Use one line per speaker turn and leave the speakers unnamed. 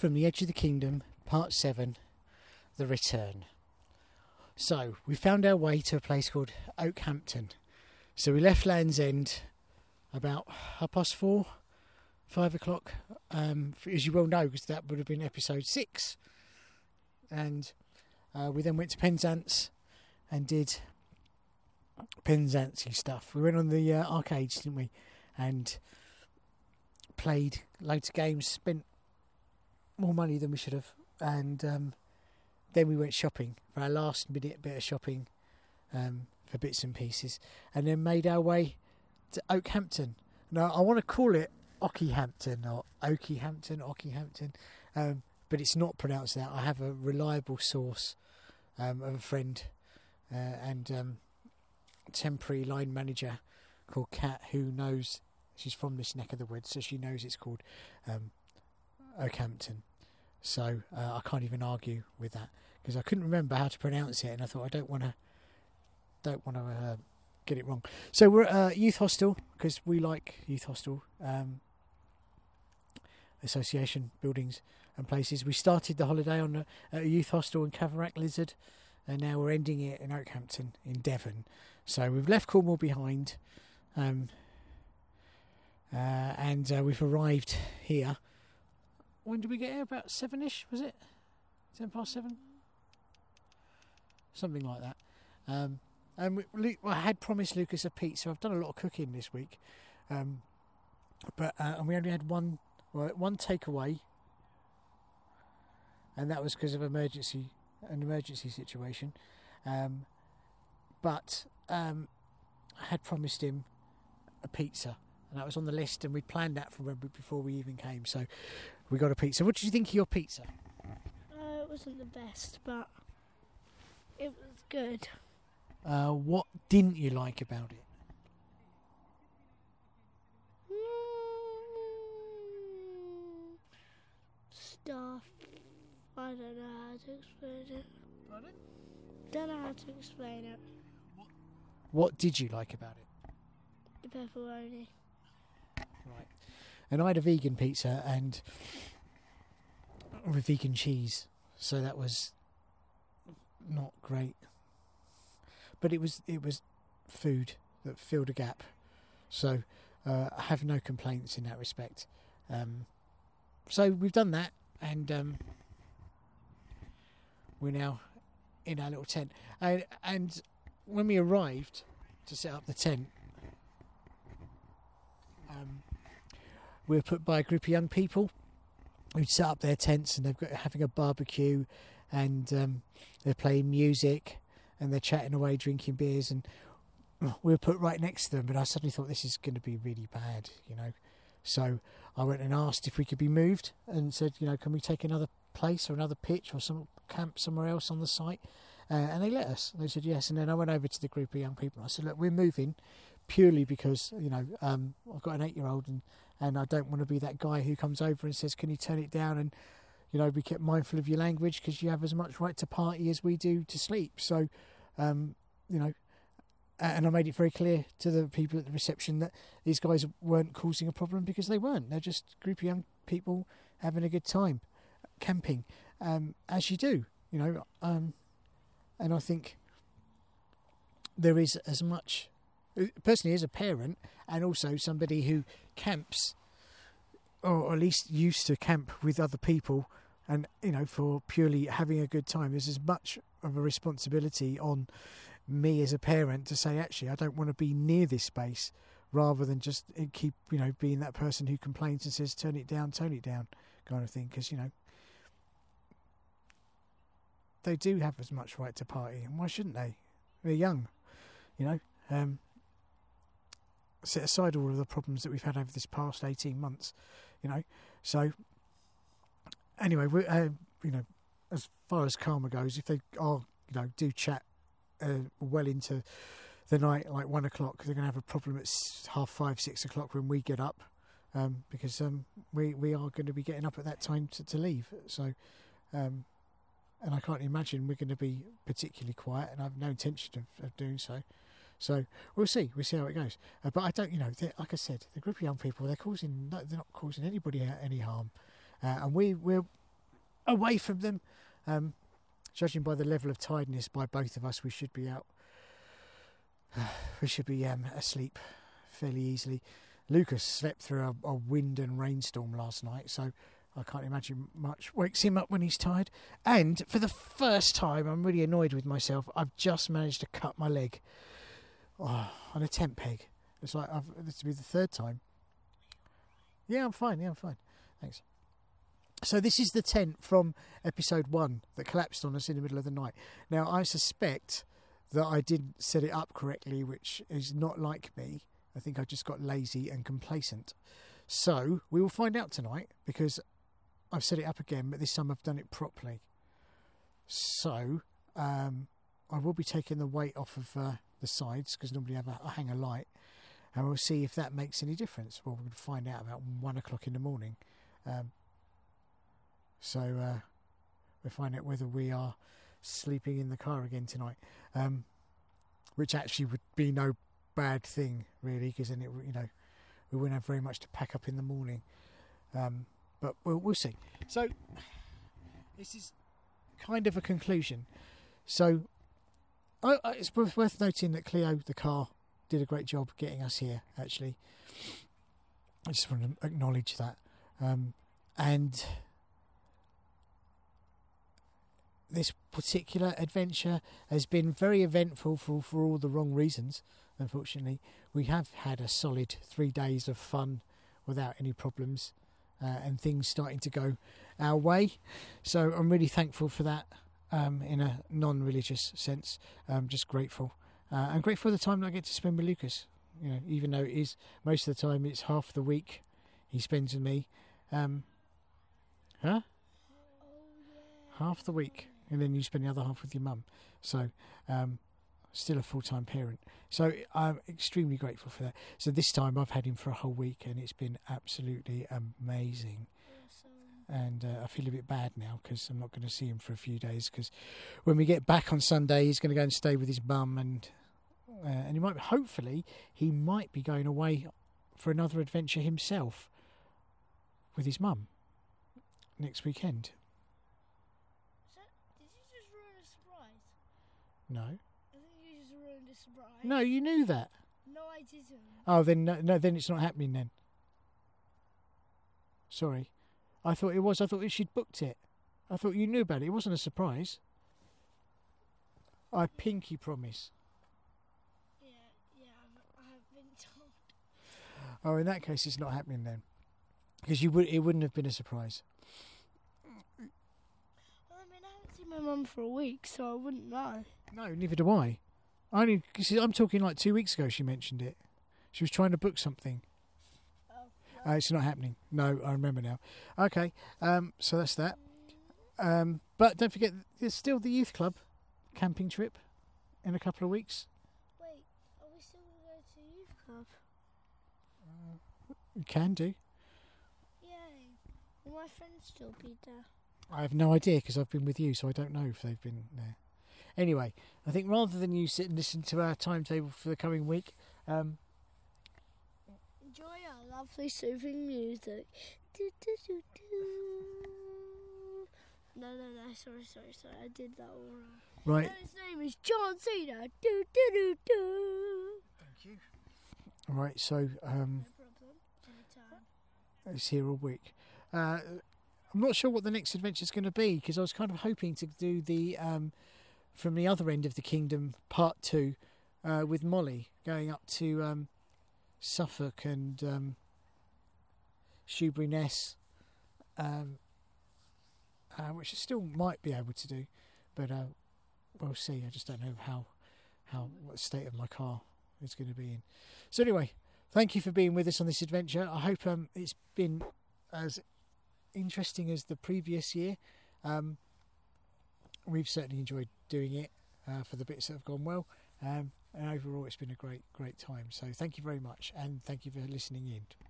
from the Edge of the Kingdom, Part 7 The Return. So, we found our way to a place called Okehampton. So, we left Land's End about half past four, five o'clock, um, as you well know, because that would have been episode six. And uh, we then went to Penzance and did Penzance stuff. We went on the uh, arcades, didn't we? And played loads of games, spent more money than we should have, and um, then we went shopping for our last minute bit of shopping um, for bits and pieces, and then made our way to Okehampton. Now I want to call it Ockeyhampton or Oakeyhampton, Ockeyhampton, um, but it's not pronounced that. I have a reliable source um, of a friend uh, and um, temporary line manager called Kat who knows she's from this neck of the woods, so she knows it's called um, Okehampton. So uh, I can't even argue with that because I couldn't remember how to pronounce it, and I thought I don't want to don't want to uh, get it wrong. So we're at uh, youth hostel because we like youth hostel um, association buildings and places. We started the holiday on a, a youth hostel in Coverack Lizard, and now we're ending it in Okehampton in Devon. So we've left Cornwall behind, um, uh, and uh, we've arrived here when did we get here? About seven ish, was it? Ten past seven? Something like that. Um, and we, Lu- I had promised Lucas a pizza. I've done a lot of cooking this week, um, but uh, and we only had one well, one takeaway, and that was because of emergency an emergency situation. Um, but um, I had promised him a pizza, and that was on the list, and we planned that from before we even came. So we got a pizza. What did you think of your pizza?
Uh, it wasn't the best, but it was good.
Uh, what didn't you like about it?
Mm, stuff. I don't know how to explain it. Don't know how to explain it.
What did you like about it?
The pepperoni.
Right. And I had a vegan pizza and with vegan cheese, so that was not great. But it was it was food that filled a gap, so uh, I have no complaints in that respect. Um, so we've done that, and um, we're now in our little tent. And, and when we arrived to set up the tent, um, we were put by a group of young people who'd set up their tents and they've got having a barbecue and um, they're playing music and they're chatting away, drinking beers, and we were put right next to them. But I suddenly thought this is going to be really bad, you know. So I went and asked if we could be moved and said, you know, can we take another place or another pitch or some camp somewhere else on the site? Uh, and they let us. They said yes. And then I went over to the group of young people. And I said, look, we're moving purely because you know um, I've got an eight-year-old and and I don't want to be that guy who comes over and says, "Can you turn it down?" and you know, be kept mindful of your language because you have as much right to party as we do to sleep. So, um, you know, and I made it very clear to the people at the reception that these guys weren't causing a problem because they weren't. They're just a group of young people having a good time, camping, um, as you do, you know. Um, and I think there is as much, personally, as a parent and also somebody who camps, or at least used to camp with other people, and you know, for purely having a good time, there's as much of a responsibility on me as a parent to say, actually, I don't want to be near this space, rather than just keep, you know, being that person who complains and says, turn it down, tone it down, kind of thing. Because you know, they do have as much right to party, and why shouldn't they? They're young, you know. Um, set aside all of the problems that we've had over this past eighteen months, you know. So anyway, we, uh, you know, as far as karma goes, if they are, you know, do chat uh, well into the night, like one o'clock, they're going to have a problem at half five, six o'clock when we get up, um, because um, we we are going to be getting up at that time to, to leave. So, um, and I can't imagine we're going to be particularly quiet, and I have no intention of, of doing so. So we'll see. We'll see how it goes. Uh, but I don't, you know, like I said, the group of young people, they're causing, no, they're not causing anybody any harm, uh, and we we're away from them. Um, judging by the level of tiredness by both of us, we should be out. we should be um, asleep fairly easily. Lucas slept through a, a wind and rainstorm last night, so I can't imagine much wakes him up when he's tired. And for the first time, I'm really annoyed with myself. I've just managed to cut my leg oh, on a tent peg. It's like I've, this will be the third time. Yeah, I'm fine. Yeah, I'm fine. Thanks. So this is the tent from episode one that collapsed on us in the middle of the night. Now I suspect that I didn't set it up correctly, which is not like me. I think I just got lazy and complacent. So we will find out tonight because I've set it up again, but this time I've done it properly. So um, I will be taking the weight off of uh, the sides because normally I have a, a hanger light, and we'll see if that makes any difference. Well, we're going to find out about one o'clock in the morning. Um, so uh, we'll find out whether we are sleeping in the car again tonight, um, which actually would be no bad thing really, because then it you know we wouldn't have very much to pack up in the morning. Um, but we'll, we'll see. So this is kind of a conclusion. So It's worth, worth noting that Clio, the car, did a great job getting us here. Actually, I just want to acknowledge that. Um, and this particular adventure has been very eventful for, for all the wrong reasons. Unfortunately, we have had a solid three days of fun without any problems uh, and things starting to go our way. So I'm really thankful for that um, in a non religious sense. I'm just grateful. Uh, I'm grateful for the time that I get to spend with Lucas. You know, even though it is most of the time it's half the week he spends with me. Um, huh? Half the week, and then you spend the other half with your mum. So, um, still a full time parent. So I'm extremely grateful for that. So this time I've had him for a whole week, and it's been absolutely amazing. And uh, I feel a bit bad now because I'm not going to see him for a few days. Because when we get back on Sunday, he's going to go and stay with his mum, and uh, and he might hopefully he might be going away for another adventure himself with his mum next weekend.
So, did you just ruin a surprise?
No,
I think you just ruined a surprise.
no, you knew that.
No, I didn't.
Oh, then no, no, then it's not happening then. Sorry, I thought it was. I thought she'd booked it. I thought you knew about it. It wasn't a surprise. I pinky promise.
Yeah, yeah, I've, I've been told.
Oh, in that case, it's not happening then, because you would. It wouldn't have been a surprise.
Well, I mean, I haven't seen my mum for a week, so I wouldn't know.
No, neither do I. I only. Cause I'm talking like two weeks ago. She mentioned it. She was trying to book something. Uh, it's not happening. No, I remember now. Okay, um, so that's that. Um, but don't forget, there's still the youth club camping trip in a couple of weeks.
wait, are we still going to go to youth club?
You can do.
Yay. Will my friends still be there?
I have no idea because I've been with you, so I don't know if they've been there. Anyway, I think rather than you sit and listen to our timetable for the coming week, um,
Enjoy lovely soothing music. Do, do, do, do. No, no, no, sorry, sorry, sorry, I did that all wrong.
right.
No, his name is John Cena. Do, do, do, do.
Thank you. Right, so um,
No problem. Anytime.
it's here all week. Uh, I'm not sure what the next adventure is going to be because I was kind of hoping to do the um, from the other end of the kingdom part two uh, with Molly going up to um, Suffolk and um, Shoebury Ness, um, uh, which I still might be able to do, but uh, we'll see. I just don't know how how what state of my car is going to be in. So anyway, thank you for being with us on this adventure. I hope um, it's been as interesting as the previous year. Um, we've certainly enjoyed doing it uh, for the bits that have gone well, um, and overall, it's been a great, great time. So, thank you very much, and thank you for listening in.